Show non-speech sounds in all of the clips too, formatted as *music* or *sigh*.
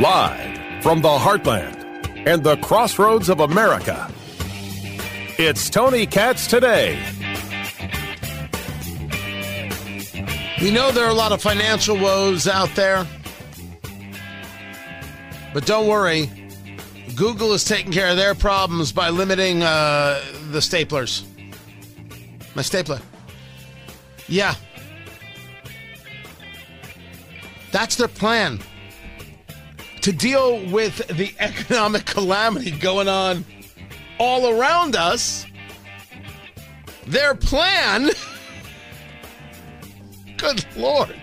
Live from the heartland and the crossroads of America, it's Tony Katz today. We know there are a lot of financial woes out there. But don't worry, Google is taking care of their problems by limiting uh, the staplers. My stapler. Yeah. That's their plan to deal with the *laughs* economic calamity going on all around us. Their plan, *laughs* good Lord,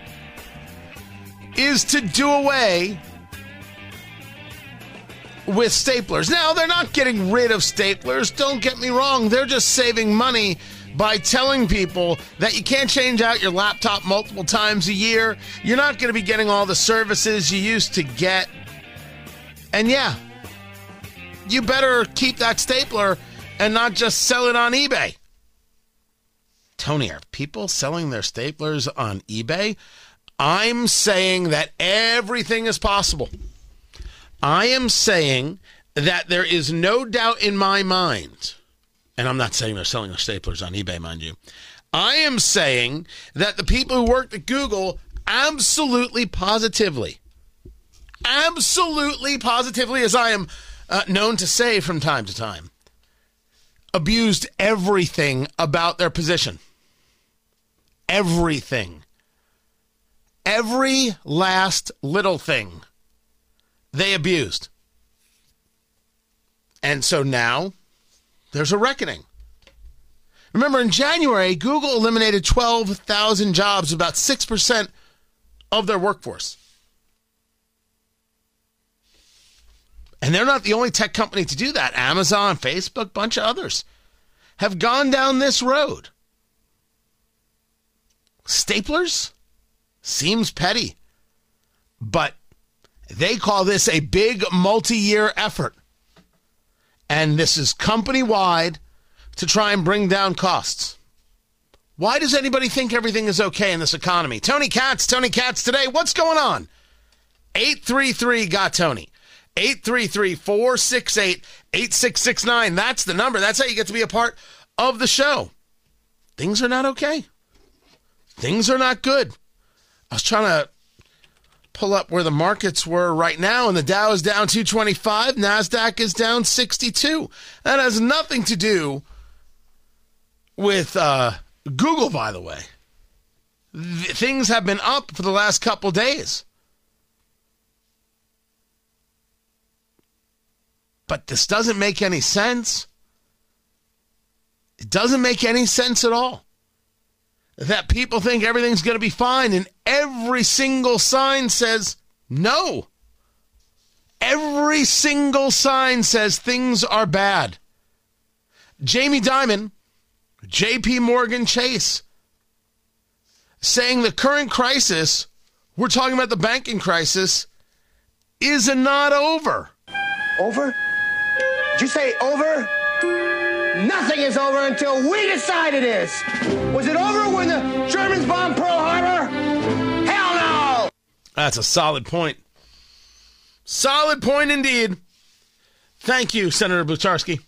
is to do away with staplers. Now, they're not getting rid of staplers. Don't get me wrong. They're just saving money by telling people that you can't change out your laptop multiple times a year. You're not going to be getting all the services you used to get. And yeah, you better keep that stapler and not just sell it on eBay. Tony, are people selling their staplers on eBay? I'm saying that everything is possible. I am saying that there is no doubt in my mind, and I'm not saying they're selling their staplers on eBay, mind you. I am saying that the people who worked at Google absolutely positively, absolutely positively, as I am uh, known to say from time to time, abused everything about their position. Everything. Every last little thing they abused. And so now there's a reckoning. Remember, in January, Google eliminated 12,000 jobs, about 6% of their workforce. And they're not the only tech company to do that. Amazon, Facebook, bunch of others have gone down this road. Staplers seems petty, but they call this a big multi year effort. And this is company wide to try and bring down costs. Why does anybody think everything is okay in this economy? Tony Katz, Tony Katz today. What's going on? 833 got Tony. 833 468 8669. That's the number. That's how you get to be a part of the show. Things are not okay. Things are not good. I was trying to pull up where the markets were right now, and the Dow is down 225, NASDAQ is down 62. That has nothing to do with uh, Google, by the way. Th- things have been up for the last couple days. But this doesn't make any sense. It doesn't make any sense at all. That people think everything's going to be fine, and every single sign says no. Every single sign says things are bad. Jamie Dimon, JP Morgan Chase, saying the current crisis, we're talking about the banking crisis, is not over. Over? Did you say over? Nothing is over until we decide it is. Was it over when the Germans bombed Pearl Harbor? Hell no! That's a solid point. Solid point indeed. Thank you, Senator Blutarsky.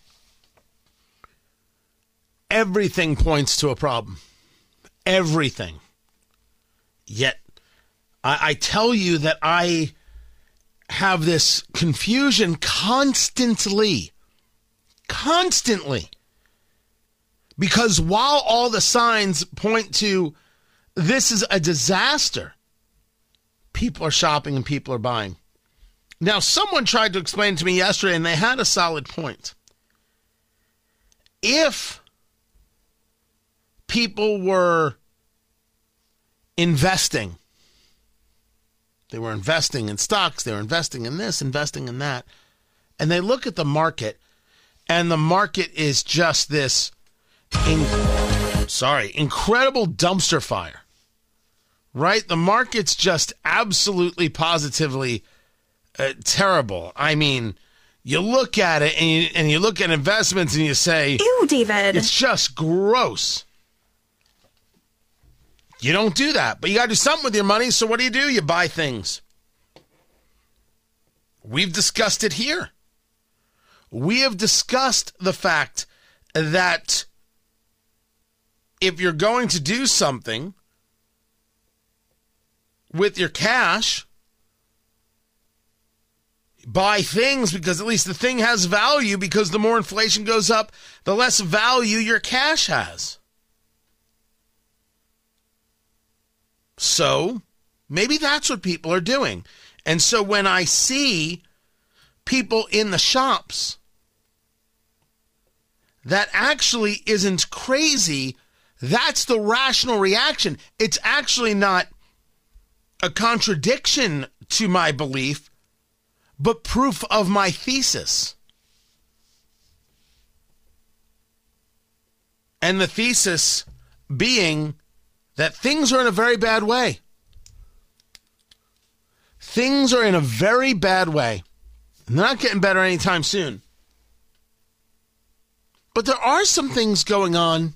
Everything points to a problem. Everything. Yet, I, I tell you that I have this confusion constantly. Constantly. Because while all the signs point to this is a disaster, people are shopping and people are buying. Now, someone tried to explain to me yesterday, and they had a solid point. If people were investing, they were investing in stocks, they were investing in this, investing in that, and they look at the market, and the market is just this in, sorry, incredible dumpster fire. Right? The market's just absolutely positively uh, terrible. I mean, you look at it and you, and you look at investments and you say, Ew, David. it's just gross. You don't do that, but you got to do something with your money. So what do you do? You buy things. We've discussed it here. We have discussed the fact that if you're going to do something with your cash, buy things because at least the thing has value because the more inflation goes up, the less value your cash has. So maybe that's what people are doing. And so when I see people in the shops that actually isn't crazy, that's the rational reaction. It's actually not a contradiction to my belief, but proof of my thesis. And the thesis being that things are in a very bad way. Things are in a very bad way. And they're not getting better anytime soon. But there are some things going on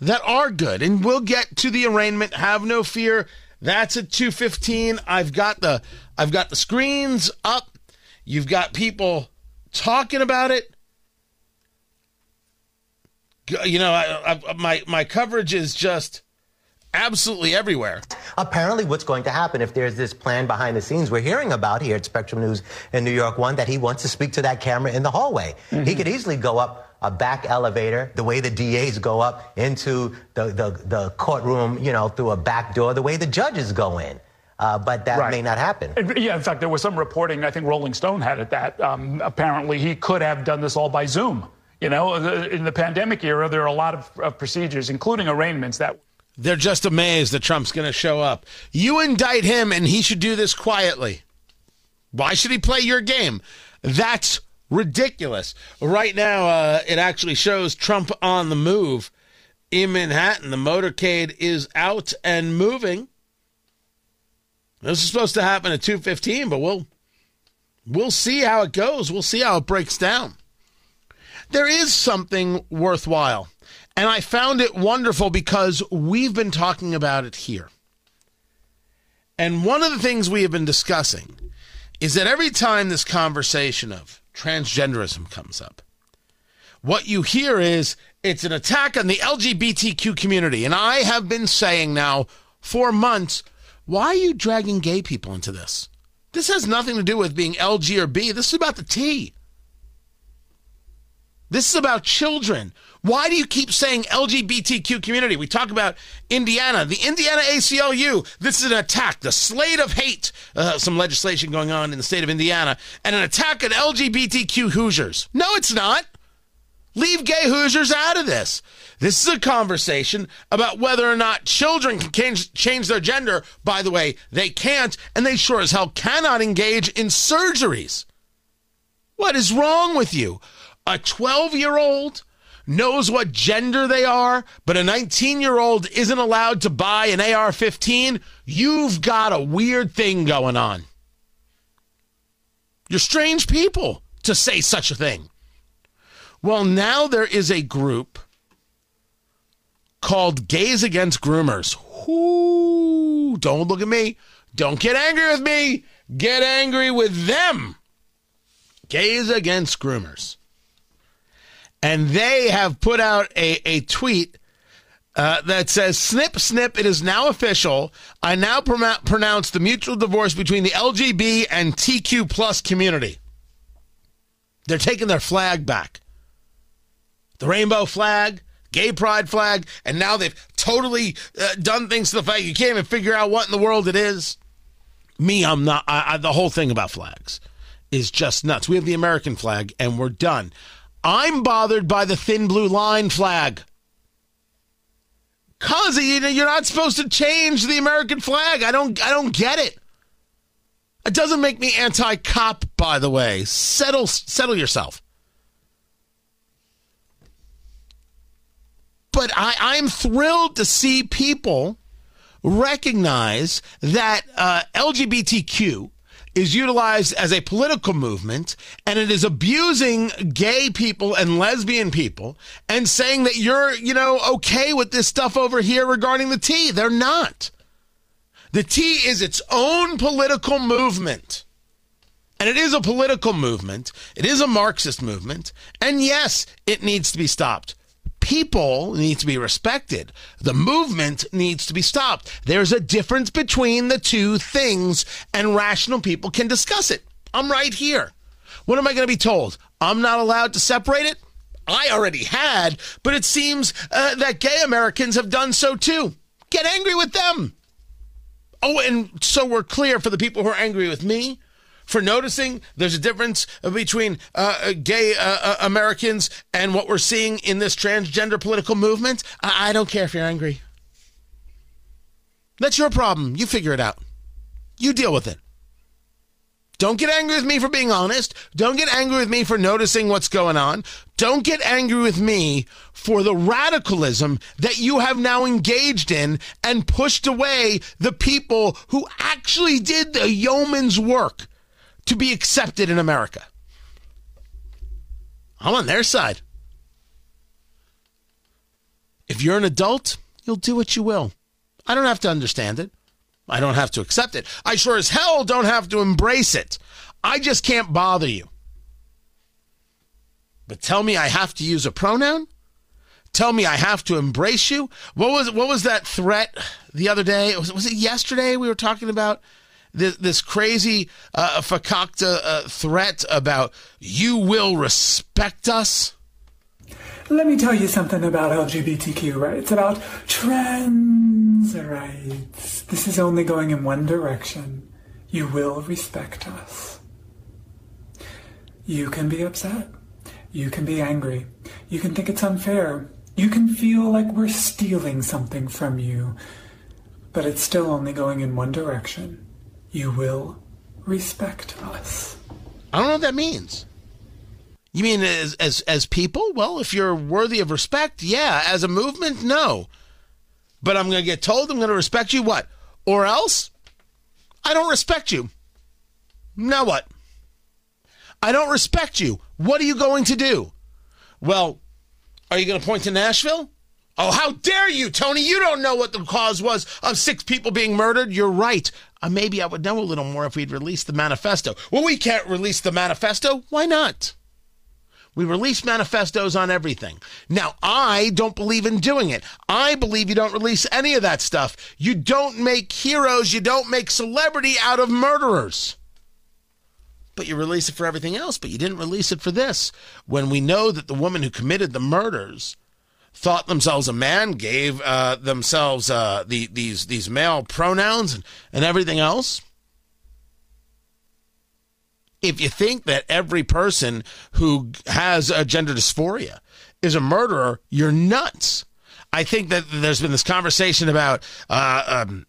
that are good. And we'll get to the arraignment. Have no fear. That's at 215. I've got the I've got the screens up. You've got people talking about it. You know, I, I, my my coverage is just absolutely everywhere. Apparently, what's going to happen if there's this plan behind the scenes we're hearing about here at Spectrum News in New York One that he wants to speak to that camera in the hallway. Mm-hmm. He could easily go up a back elevator, the way the DAs go up into the, the, the courtroom, you know, through a back door, the way the judges go in. Uh, but that right. may not happen. Yeah, in fact, there was some reporting, I think Rolling Stone had it, that um, apparently he could have done this all by Zoom. You know, in the pandemic era, there are a lot of, of procedures, including arraignments, that they're just amazed that Trump's going to show up. You indict him, and he should do this quietly. Why should he play your game? That's ridiculous. Right now, uh, it actually shows Trump on the move in Manhattan. The motorcade is out and moving. This is supposed to happen at 2:15, but we'll we'll see how it goes. We'll see how it breaks down. There is something worthwhile and I found it wonderful because we've been talking about it here. And one of the things we have been discussing is that every time this conversation of transgenderism comes up, what you hear is it's an attack on the LGBTQ community. And I have been saying now for months, why are you dragging gay people into this? This has nothing to do with being LG or B. This is about the T. This is about children why do you keep saying LGBTQ community? We talk about Indiana, the Indiana ACLU. This is an attack, the slate of hate. Uh, some legislation going on in the state of Indiana, and an attack on LGBTQ Hoosiers. No, it's not. Leave gay Hoosiers out of this. This is a conversation about whether or not children can change, change their gender. By the way, they can't, and they sure as hell cannot engage in surgeries. What is wrong with you? A 12 year old knows what gender they are, but a 19 year old isn't allowed to buy an AR 15, you've got a weird thing going on. You're strange people to say such a thing. Well, now there is a group called Gays Against Groomers. Whoo, don't look at me. Don't get angry with me. Get angry with them. Gays Against Groomers and they have put out a, a tweet uh, that says, Snip, snip, it is now official. I now pronounce the mutual divorce between the LGB and TQ plus community. They're taking their flag back. The rainbow flag, gay pride flag, and now they've totally uh, done things to the flag. You can't even figure out what in the world it is. Me, I'm not. I, I, the whole thing about flags is just nuts. We have the American flag, and we're done. I'm bothered by the thin blue line flag. Cause you know, you're not supposed to change the American flag. I don't I don't get it. It doesn't make me anti-cop, by the way. Settle settle yourself. But I, I'm thrilled to see people recognize that uh, LGBTQ is utilized as a political movement and it is abusing gay people and lesbian people and saying that you're, you know, okay with this stuff over here regarding the T. They're not. The T is its own political movement. And it is a political movement. It is a Marxist movement. And yes, it needs to be stopped. People need to be respected. The movement needs to be stopped. There's a difference between the two things, and rational people can discuss it. I'm right here. What am I going to be told? I'm not allowed to separate it? I already had, but it seems uh, that gay Americans have done so too. Get angry with them. Oh, and so we're clear for the people who are angry with me for noticing there's a difference between uh, gay uh, uh, Americans and what we're seeing in this transgender political movement. I-, I don't care if you're angry. That's your problem. You figure it out. You deal with it. Don't get angry with me for being honest. Don't get angry with me for noticing what's going on. Don't get angry with me for the radicalism that you have now engaged in and pushed away the people who actually did the yeoman's work to be accepted in America. I'm on their side. If you're an adult, you'll do what you will. I don't have to understand it. I don't have to accept it. I sure as hell don't have to embrace it. I just can't bother you. But tell me I have to use a pronoun? Tell me I have to embrace you? What was what was that threat the other day? Was, was it yesterday we were talking about this, this crazy uh, fakakta uh, threat about you will respect us? Let me tell you something about LGBTQ rights, It's about trans rights. This is only going in one direction. You will respect us. You can be upset. You can be angry. You can think it's unfair. You can feel like we're stealing something from you. But it's still only going in one direction. You will respect us. I don't know what that means. You mean as as as people? Well, if you're worthy of respect, yeah. As a movement, no. But I'm going to get told I'm going to respect you. What? Or else, I don't respect you. Now what? I don't respect you. What are you going to do? Well, are you going to point to Nashville? Oh, how dare you, Tony? You don't know what the cause was of six people being murdered. You're right. Uh, maybe I would know a little more if we'd released the manifesto. Well, we can't release the manifesto. Why not? We release manifestos on everything. Now, I don't believe in doing it. I believe you don't release any of that stuff. You don't make heroes, you don't make celebrity out of murderers. But you release it for everything else, but you didn't release it for this. When we know that the woman who committed the murders thought themselves a man, gave uh, themselves uh, the, these, these male pronouns and, and everything else, if you think that every person who has a gender dysphoria is a murderer, you're nuts. I think that there's been this conversation about uh, um,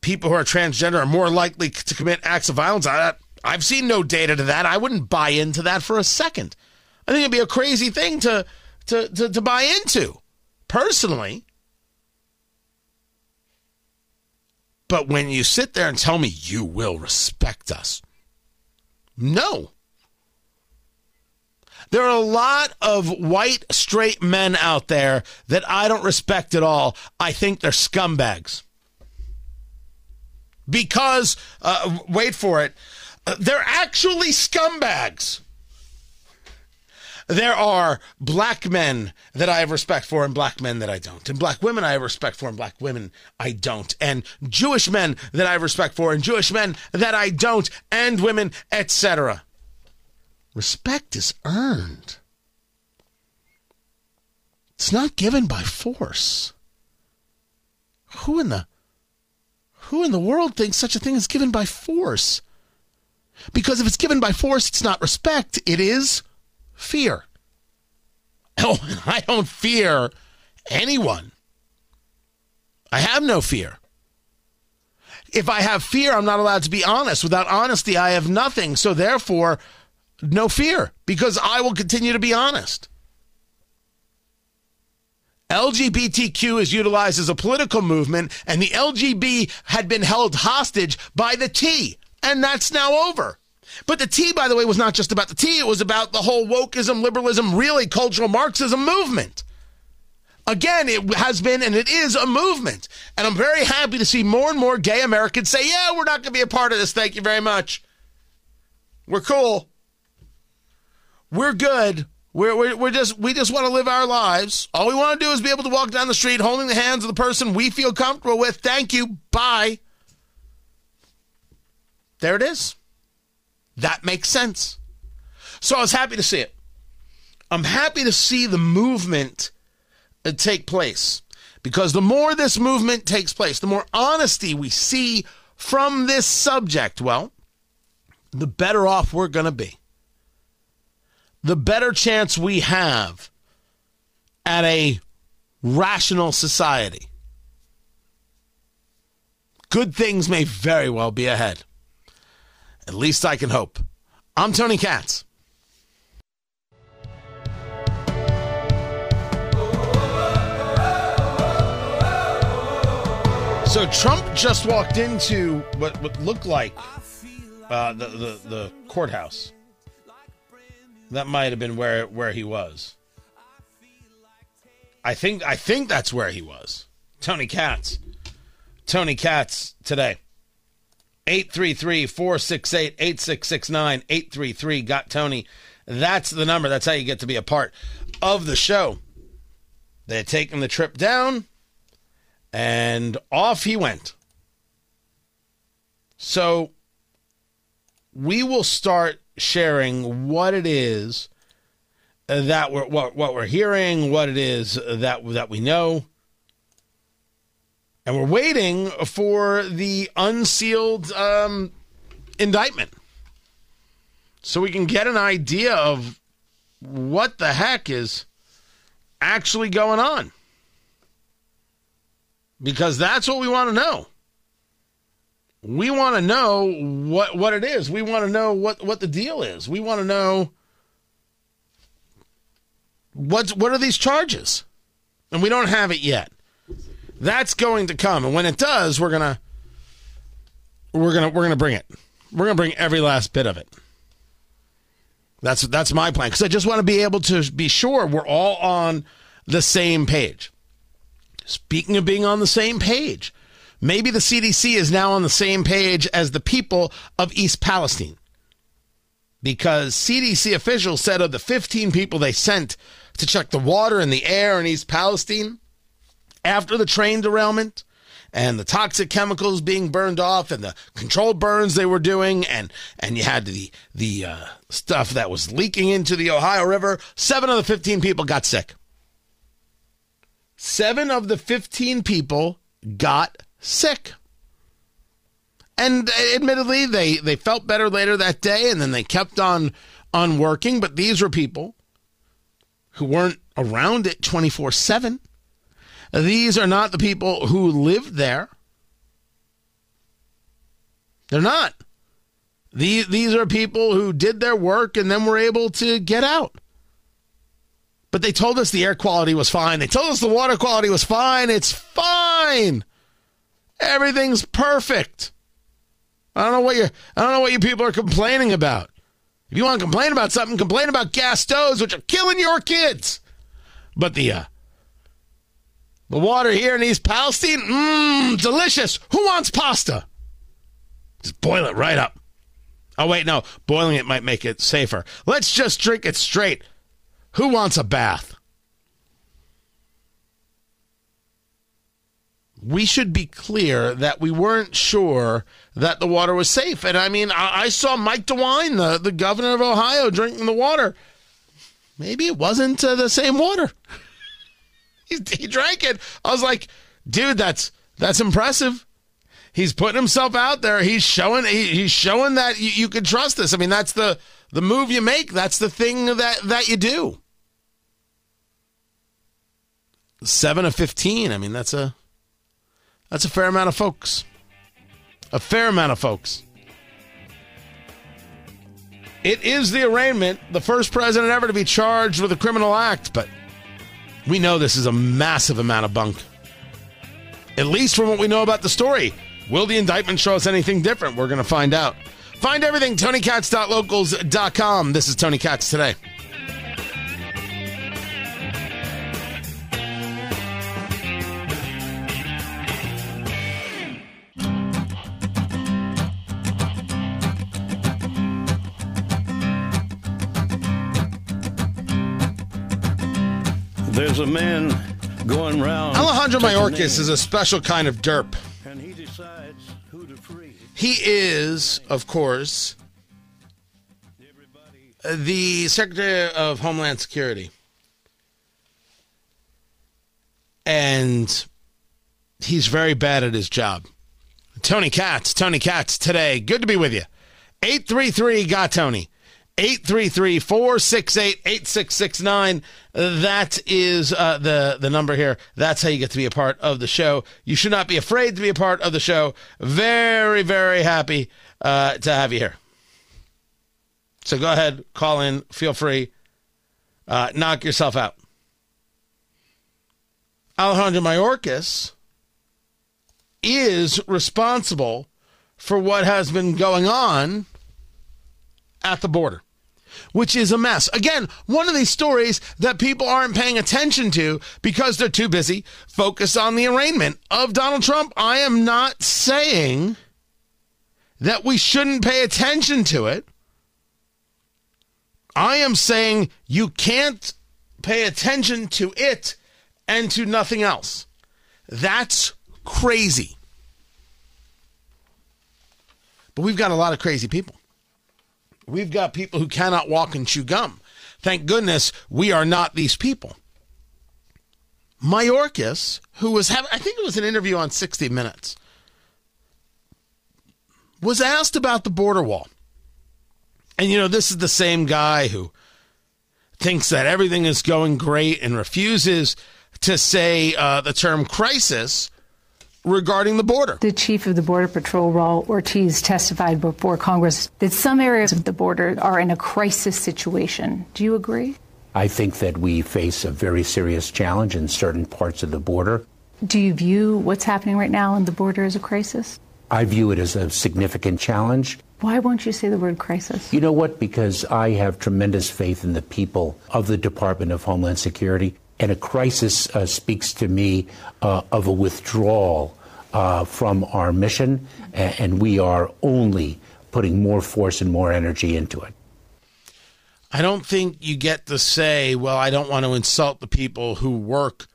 people who are transgender are more likely to commit acts of violence. I, I've seen no data to that. I wouldn't buy into that for a second. I think it'd be a crazy thing to to to, to buy into, personally. But when you sit there and tell me you will respect us, no. There are a lot of white straight men out there that I don't respect at all. I think they're scumbags. Because, uh, wait for it, uh, they're actually scumbags. There are black men that I have respect for and black men that I don't. And black women I have respect for and black women I don't. And Jewish men that I have respect for and Jewish men that I don't. And women, etc. Respect is earned. It's not given by force. Who in the who in the world thinks such a thing is given by force? Because if it's given by force, it's not respect, it is fear. Oh, *laughs* I don't fear anyone. I have no fear. If I have fear, I'm not allowed to be honest. Without honesty, I have nothing. So, therefore, no fear because I will continue to be honest. LGBTQ is utilized as a political movement, and the LGB had been held hostage by the T, and that's now over. But the T, by the way, was not just about the T, it was about the whole wokeism, liberalism, really cultural Marxism movement. Again, it has been and it is a movement. And I'm very happy to see more and more gay Americans say, yeah, we're not going to be a part of this. Thank you very much. We're cool. We're good. We're, we're, we're just we just want to live our lives. All we want to do is be able to walk down the street holding the hands of the person we feel comfortable with. Thank you. Bye. There it is. That makes sense. So I was happy to see it. I'm happy to see the movement uh, take place because the more this movement takes place, the more honesty we see from this subject, well, the better off we're going to be. The better chance we have at a rational society. Good things may very well be ahead. At least I can hope. I'm Tony Katz. So Trump just walked into what, what looked like uh, the, the the courthouse. That might have been where where he was. I think I think that's where he was. Tony Katz. Tony Katz today. 833-468-8669 833 got Tony. That's the number. That's how you get to be a part of the show. They had taken the trip down and off he went. So we will start sharing what it is that we're what, what we're hearing, what it is that that we know. And we're waiting for the unsealed um, indictment so we can get an idea of what the heck is actually going on because that's what we want to know. We want to know what what it is. We want to know what what the deal is. We want to know what what are these charges, and we don't have it yet. That's going to come, and when it does, we're gonna we're gonna we're gonna bring it. We're gonna bring every last bit of it. That's that's my plan because I just want to be able to be sure we're all on the same page. Speaking of being on the same page, maybe the CDC is now on the same page as the people of East Palestine. Because CDC officials said of the 15 people they sent to check the water and the air in East Palestine after the train derailment and the toxic chemicals being burned off and the controlled burns they were doing and and you had the the uh, stuff that was leaking into the Ohio River, 7 of the 15 people got sick. Seven of the 15 people got sick. And admittedly, they, they felt better later that day and then they kept on, on working. But these were people who weren't around it 24 7. These are not the people who lived there. They're not. These, these are people who did their work and then were able to get out. But they told us the air quality was fine. They told us the water quality was fine. It's fine. Everything's perfect. I don't know what you I don't know what you people are complaining about. If you want to complain about something, complain about gas stoves, which are killing your kids. But the uh, the water here in East Palestine, mmm, delicious. Who wants pasta? Just boil it right up. Oh wait, no, boiling it might make it safer. Let's just drink it straight. Who wants a bath? We should be clear that we weren't sure that the water was safe. And I mean, I, I saw Mike DeWine, the, the governor of Ohio, drinking the water. Maybe it wasn't uh, the same water. *laughs* he, drank it. I was like, dude, that's that's impressive. He's putting himself out there. He's showing he, he's showing that you, you can trust this. I mean, that's the the move you make. That's the thing that that you do. Seven of fifteen. I mean, that's a that's a fair amount of folks. A fair amount of folks. It is the arraignment, the first president ever to be charged with a criminal act, but we know this is a massive amount of bunk. At least from what we know about the story. Will the indictment show us anything different? We're going to find out. Find everything, TonyKatz.locals.com. This is Tony Katz today. There's a man going round. Alejandro Mayorkas is a special kind of derp. and he decides who to free. He is, of course, the Secretary of Homeland Security. And he's very bad at his job. Tony Katz, Tony Katz, today. Good to be with you. 833 got Tony. 833 468 8669. That is uh, the, the number here. That's how you get to be a part of the show. You should not be afraid to be a part of the show. Very, very happy uh, to have you here. So go ahead, call in, feel free, uh, knock yourself out. Alejandro Mayorkas is responsible for what has been going on at the border, which is a mess. Again, one of these stories that people aren't paying attention to because they're too busy focused on the arraignment of Donald Trump. I am not saying that we shouldn't pay attention to it. I am saying you can't pay attention to it and to nothing else. That's crazy. But we've got a lot of crazy people. We've got people who cannot walk and chew gum. Thank goodness we are not these people. Mayorkas, who was having, I think it was an interview on 60 Minutes, was asked about the border wall. And, you know, this is the same guy who thinks that everything is going great and refuses to say uh, the term crisis regarding the border. The chief of the Border Patrol, Raul Ortiz, testified before Congress that some areas of the border are in a crisis situation. Do you agree? I think that we face a very serious challenge in certain parts of the border. Do you view what's happening right now on the border as a crisis? I view it as a significant challenge. Why won't you say the word crisis? You know what? Because I have tremendous faith in the people of the Department of Homeland Security. And a crisis uh, speaks to me uh, of a withdrawal uh, from our mission, and we are only putting more force and more energy into it. I don't think you get to say, well, I don't want to insult the people who work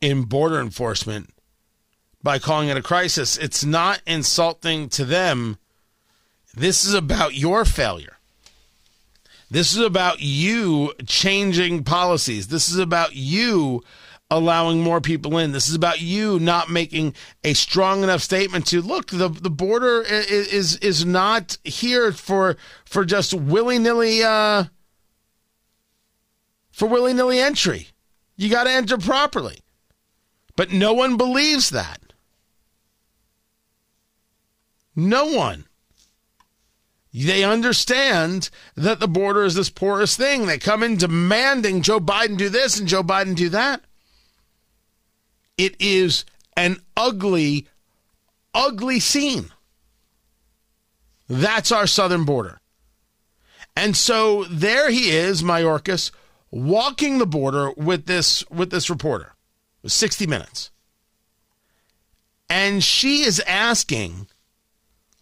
in border enforcement by calling it a crisis. It's not insulting to them. This is about your failure. This is about you changing policies. This is about you allowing more people in. This is about you not making a strong enough statement to look. The the border is is not here for for just willy nilly uh, for willy nilly entry. You got to enter properly, but no one believes that. No one. They understand that the border is this porous thing. They come in demanding Joe Biden do this and Joe Biden do that. It is an ugly, ugly scene. That's our southern border. And so there he is, Mayorkas, walking the border with this with this reporter. 60 minutes. And she is asking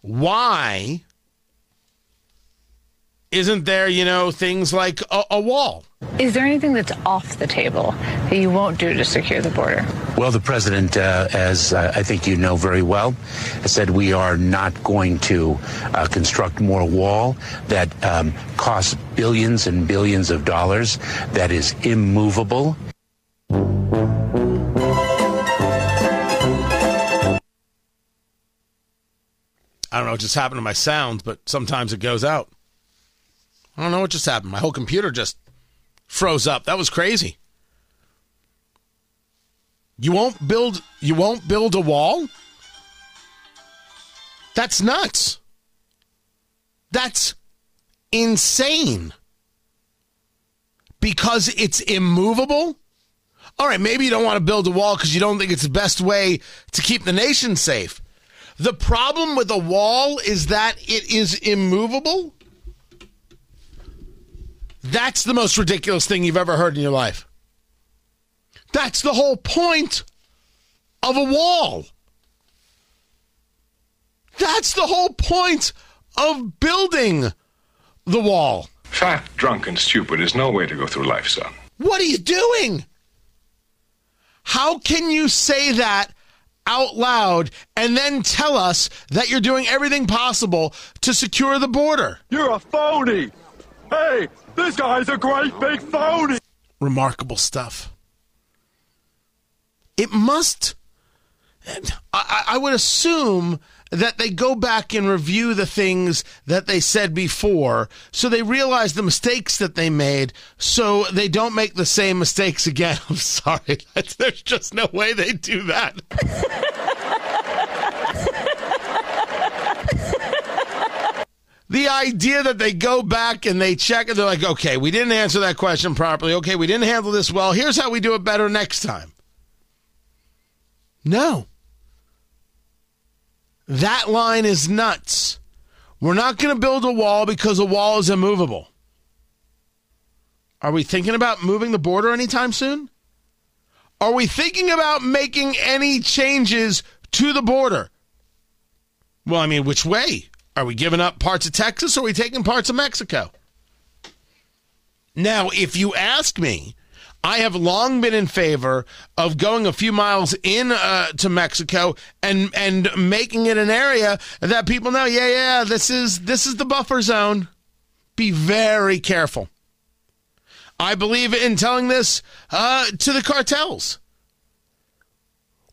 why isn't there, you know, things like a, a wall? Is there anything that's off the table that you won't do to secure the border? Well, the president, uh, as uh, I think you know very well, said we are not going to uh, construct more wall that um, costs billions and billions of dollars, that is immovable. I don't know what just happened to my sound, but sometimes it goes out. I don't know what just happened. My whole computer just froze up. That was crazy. You won't build you won't build a wall? That's nuts. That's insane. Because it's immovable? All right, maybe you don't want to build a wall because you don't think it's the best way to keep the nation safe. The problem with a wall is that it is immovable. That's the most ridiculous thing you've ever heard in your life. That's the whole point of a wall. That's the whole point of building the wall. Fat, drunk, and stupid is no way to go through life, son. What are you doing? How can you say that out loud and then tell us that you're doing everything possible to secure the border? You're a phony. Hey, this guy's a great big phony. Remarkable stuff. It must. I, I would assume that they go back and review the things that they said before so they realize the mistakes that they made so they don't make the same mistakes again. *laughs* I'm sorry. *laughs* There's just no way they do that. *laughs* the idea that they go back and they check and they're like, okay, we didn't answer that question properly. Okay, we didn't handle this well. Here's how we do it better next time. No. That line is nuts. We're not going to build a wall because a wall is immovable. Are we thinking about moving the border anytime soon? Are we thinking about making any changes to the border? Well, I mean, which way? Are we giving up parts of Texas or are we taking parts of Mexico? Now, if you ask me, I have long been in favor of going a few miles in uh, to Mexico and and making it an area that people know. Yeah, yeah, this is this is the buffer zone. Be very careful. I believe in telling this uh, to the cartels.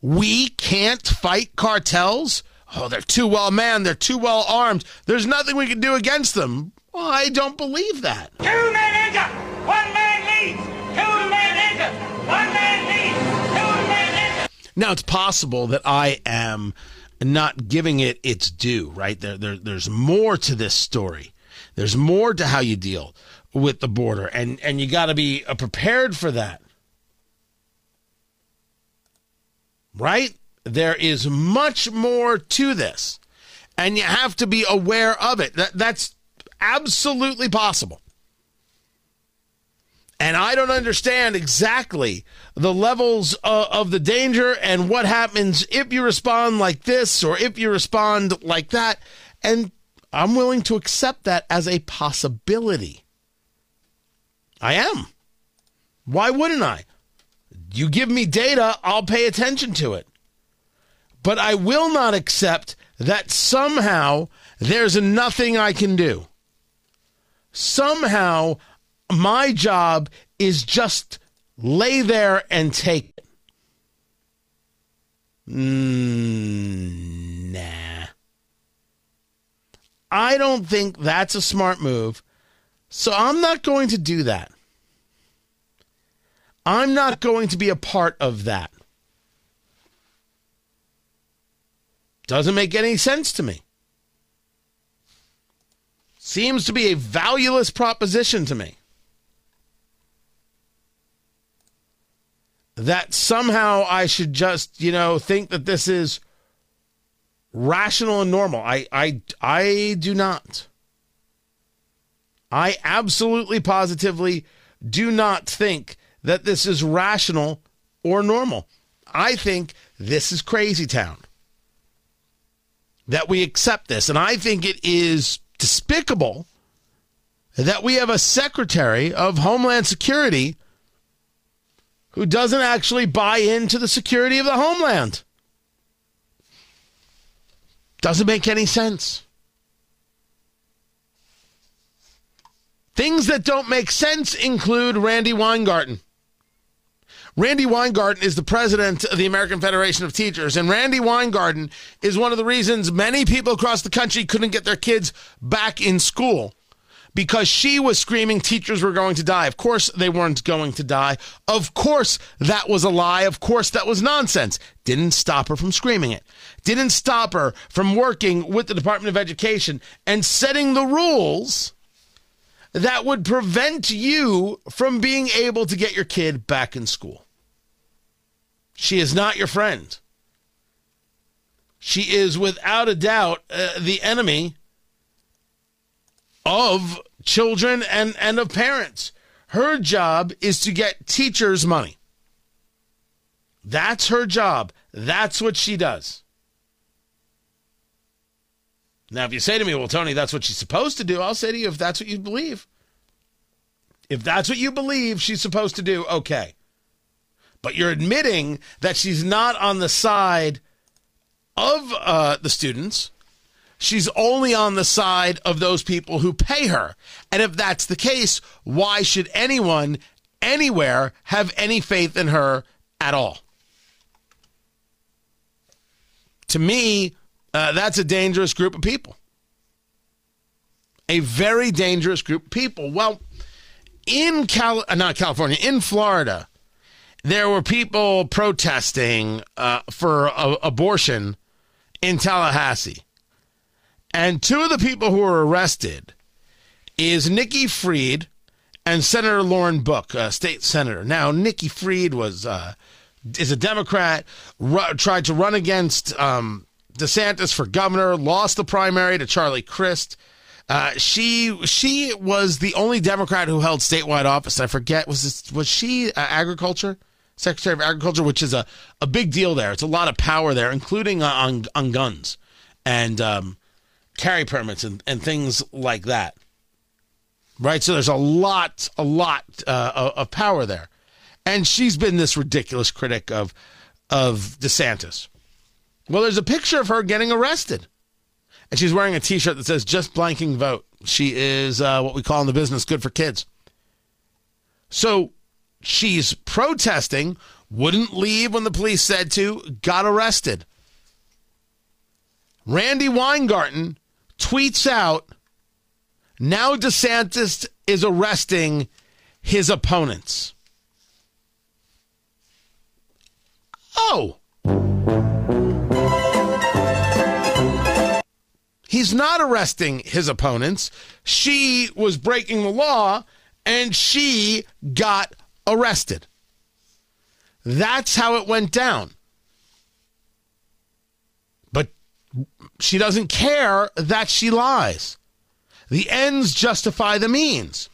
We can't fight cartels Oh, they're too well manned. They're too well armed. There's nothing we can do against them. Well, I don't believe that. Two men enter, one man leaves. Two men enter, one man leaves. Two men enter. Now, it's possible that I am not giving it its due, right? There, there, there's more to this story. There's more to how you deal with the border, and, and you got to be uh, prepared for that. Right? There is much more to this, and you have to be aware of it. That, that's absolutely possible. And I don't understand exactly the levels uh, of the danger and what happens if you respond like this or if you respond like that. And I'm willing to accept that as a possibility. I am. Why wouldn't I? You give me data, I'll pay attention to it. But I will not accept that somehow there's nothing I can do. Somehow my job is just lay there and take it. Mm, nah. I don't think that's a smart move. So I'm not going to do that. I'm not going to be a part of that. Doesn't make any sense to me. Seems to be a valueless proposition to me. That somehow I should just, you know, think that this is rational and normal. I I I do not. I absolutely positively do not think that this is rational or normal. I think this is crazy town that we accept this. And I think it is despicable that we have a secretary of Homeland Security who doesn't actually buy into the security of the homeland. Doesn't make any sense. Things that don't make sense include Randi Weingarten. Randi Weingarten is the president of the American Federation of Teachers, and Randi Weingarten is one of the reasons many people across the country couldn't get their kids back in school because she was screaming teachers were going to die. Of course, they weren't going to die. Of course, that was a lie. Of course, that was nonsense. Didn't stop her from screaming it. Didn't stop her from working with the Department of Education and setting the rules that would prevent you from being able to get your kid back in school. She is not your friend. She is without a doubt uh, the enemy of children and, and of parents. Her job is to get teachers money. That's her job. That's what she does. Now, if you say to me, well, Tony, that's what she's supposed to do, I'll say to you, if that's what you believe. If that's what you believe she's supposed to do, okay. But you're admitting that she's not on the side of uh, the students. She's only on the side of those people who pay her. And if that's the case, why should anyone anywhere have any faith in her at all? To me, uh, that's a dangerous group of people. A very dangerous group of people. Well, in Cal, uh, not California, in Florida, there were people protesting uh, for a- abortion in Tallahassee. And two of the people who were arrested is Nikki Fried and Senator Lauren Book, a state senator. Now, Nikki Fried was uh, is a Democrat, ru- tried to run against um, DeSantis for governor, lost the primary to Charlie Crist. Uh, she she was the only Democrat who held statewide office. I forget was this, was she uh, agriculture secretary of agriculture, which is a, a big deal there. It's a lot of power there, including uh, on on guns and um, carry permits and, and things like that. Right, so there's a lot a lot uh, of power there, and she's been this ridiculous critic of of DeSantis. Well, there's a picture of her getting arrested. And she's wearing a t shirt that says, just blanking vote. She is uh, what we call in the business good for kids. So she's protesting, wouldn't leave when the police said to, got arrested. Randi Weingarten tweets out, now DeSantis is arresting his opponents. Oh. He's not arresting his opponents. She was breaking the law and she got arrested. That's how it went down. But she doesn't care that she lies. The ends justify the means.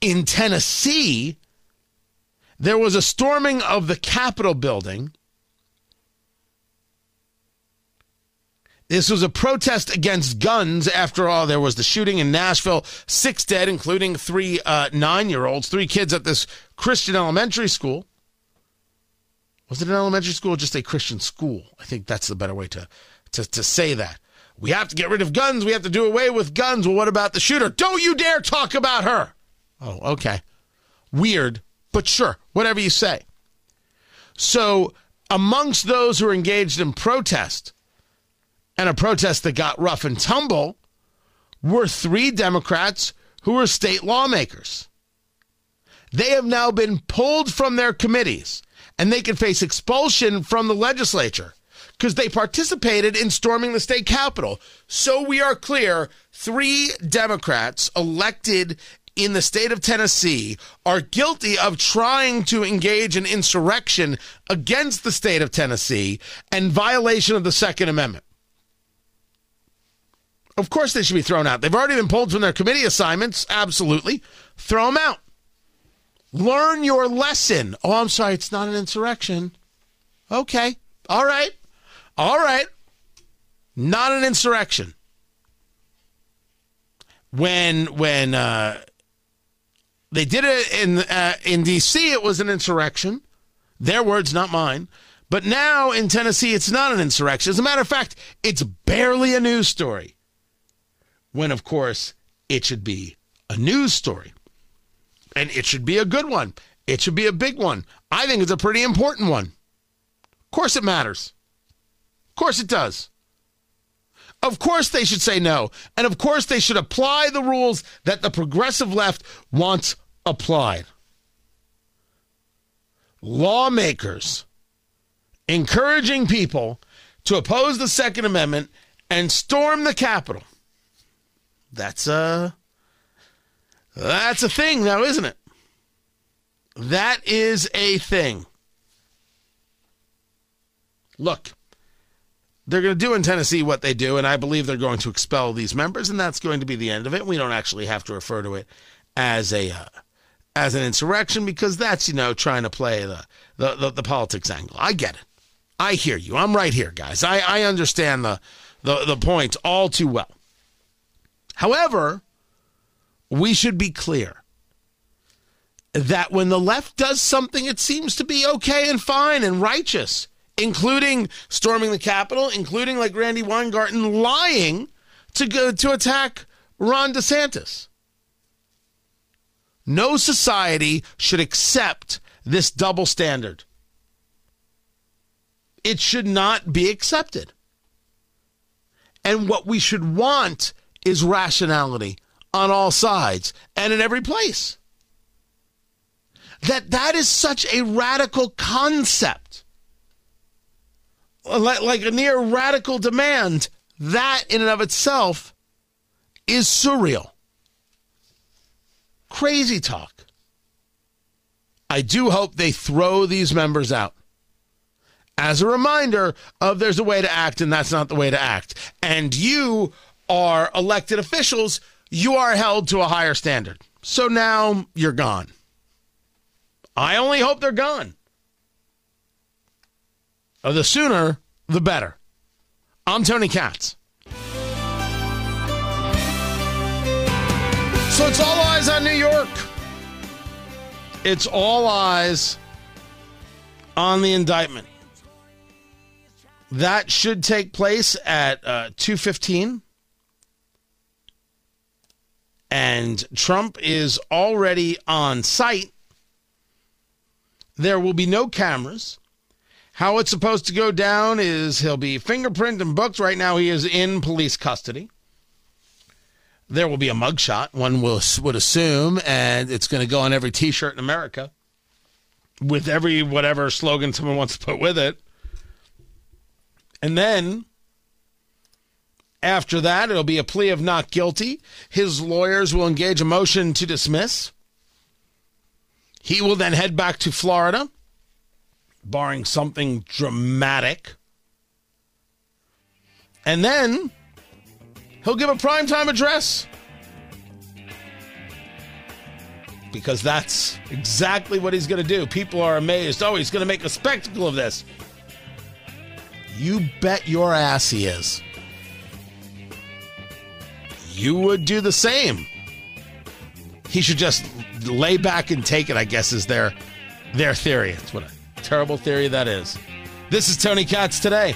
In Tennessee, there was a storming of the Capitol building. This was a protest against guns. After all, there was the shooting in Nashville, six dead, including three uh, nine year olds, three kids at this Christian elementary school. Was it an elementary school just a Christian school? I think that's the better way to, to, to say that. We have to get rid of guns. We have to do away with guns. Well, what about the shooter? Don't you dare talk about her. Oh, okay. Weird, but sure, whatever you say. So, amongst those who are engaged in protest, and a protest that got rough and tumble, were three Democrats who were state lawmakers. They have now been pulled from their committees and they can face expulsion from the legislature because they participated in storming the state capitol. So we are clear three Democrats elected in the state of Tennessee are guilty of trying to engage in insurrection against the state of Tennessee and violation of the Second Amendment. Of course, they should be thrown out. They've already been pulled from their committee assignments. Absolutely. Throw them out. Learn your lesson. Oh, I'm sorry. It's not an insurrection. Okay. All right. All right. Not an insurrection. When when uh, they did it in uh, in D.C., it was an insurrection. Their words, not mine. But now in Tennessee, it's not an insurrection. As a matter of fact, it's barely a news story. When, of course, it should be a news story. And it should be a good one. It should be a big one. I think it's a pretty important one. Of course, it matters. Of course, it does. Of course, they should say no. And of course, they should apply the rules that the progressive left wants applied. Lawmakers encouraging people to oppose the Second Amendment and storm the Capitol. That's a that's a thing now, isn't it? That is a thing. Look, they're going to do in Tennessee what they do, and I believe they're going to expel these members, and that's going to be the end of it. We don't actually have to refer to it as a uh, as an insurrection because that's you know trying to play the the, the, the politics angle. I get it. I hear you. I'm right here, guys. I, I understand the, the the point all too well. However, we should be clear. that when the left does something, it seems to be okay and fine and righteous, including storming the Capitol, including like Randi Weingarten lying to go to attack Ron DeSantis. No society should accept this double standard. It should not be accepted. And what we should want is rationality on all sides and in every place. That that is such a radical concept. Like, like a near radical demand, that in and of itself is surreal. Crazy talk. I do hope they throw these members out as a reminder of there's a way to act and that's not the way to act. And you are elected officials, you are held to a higher standard. So now you're gone. I only hope they're gone. Uh, the sooner, the better. I'm Tony Katz. So it's all eyes on New York. It's all eyes on the indictment. That should take place at uh, 215. And Trump is already on site. There will be no cameras. How it's supposed to go down is he'll be fingerprinted and booked. Right now, he is in police custody. There will be a mugshot, one will, would assume, and it's going to go on every t shirt in America with every whatever slogan someone wants to put with it. And then after that, it'll be a plea of not guilty. His lawyers will engage a motion to dismiss. He will then head back to Florida, barring something dramatic. And then he'll give a primetime address. Because that's exactly what he's going to do. People are amazed. Oh, he's going to make a spectacle of this. You bet your ass he is. You would do the same. He should just lay back and take it, I guess, is their their theory. It's what a terrible theory that is. This is Tony Katz today.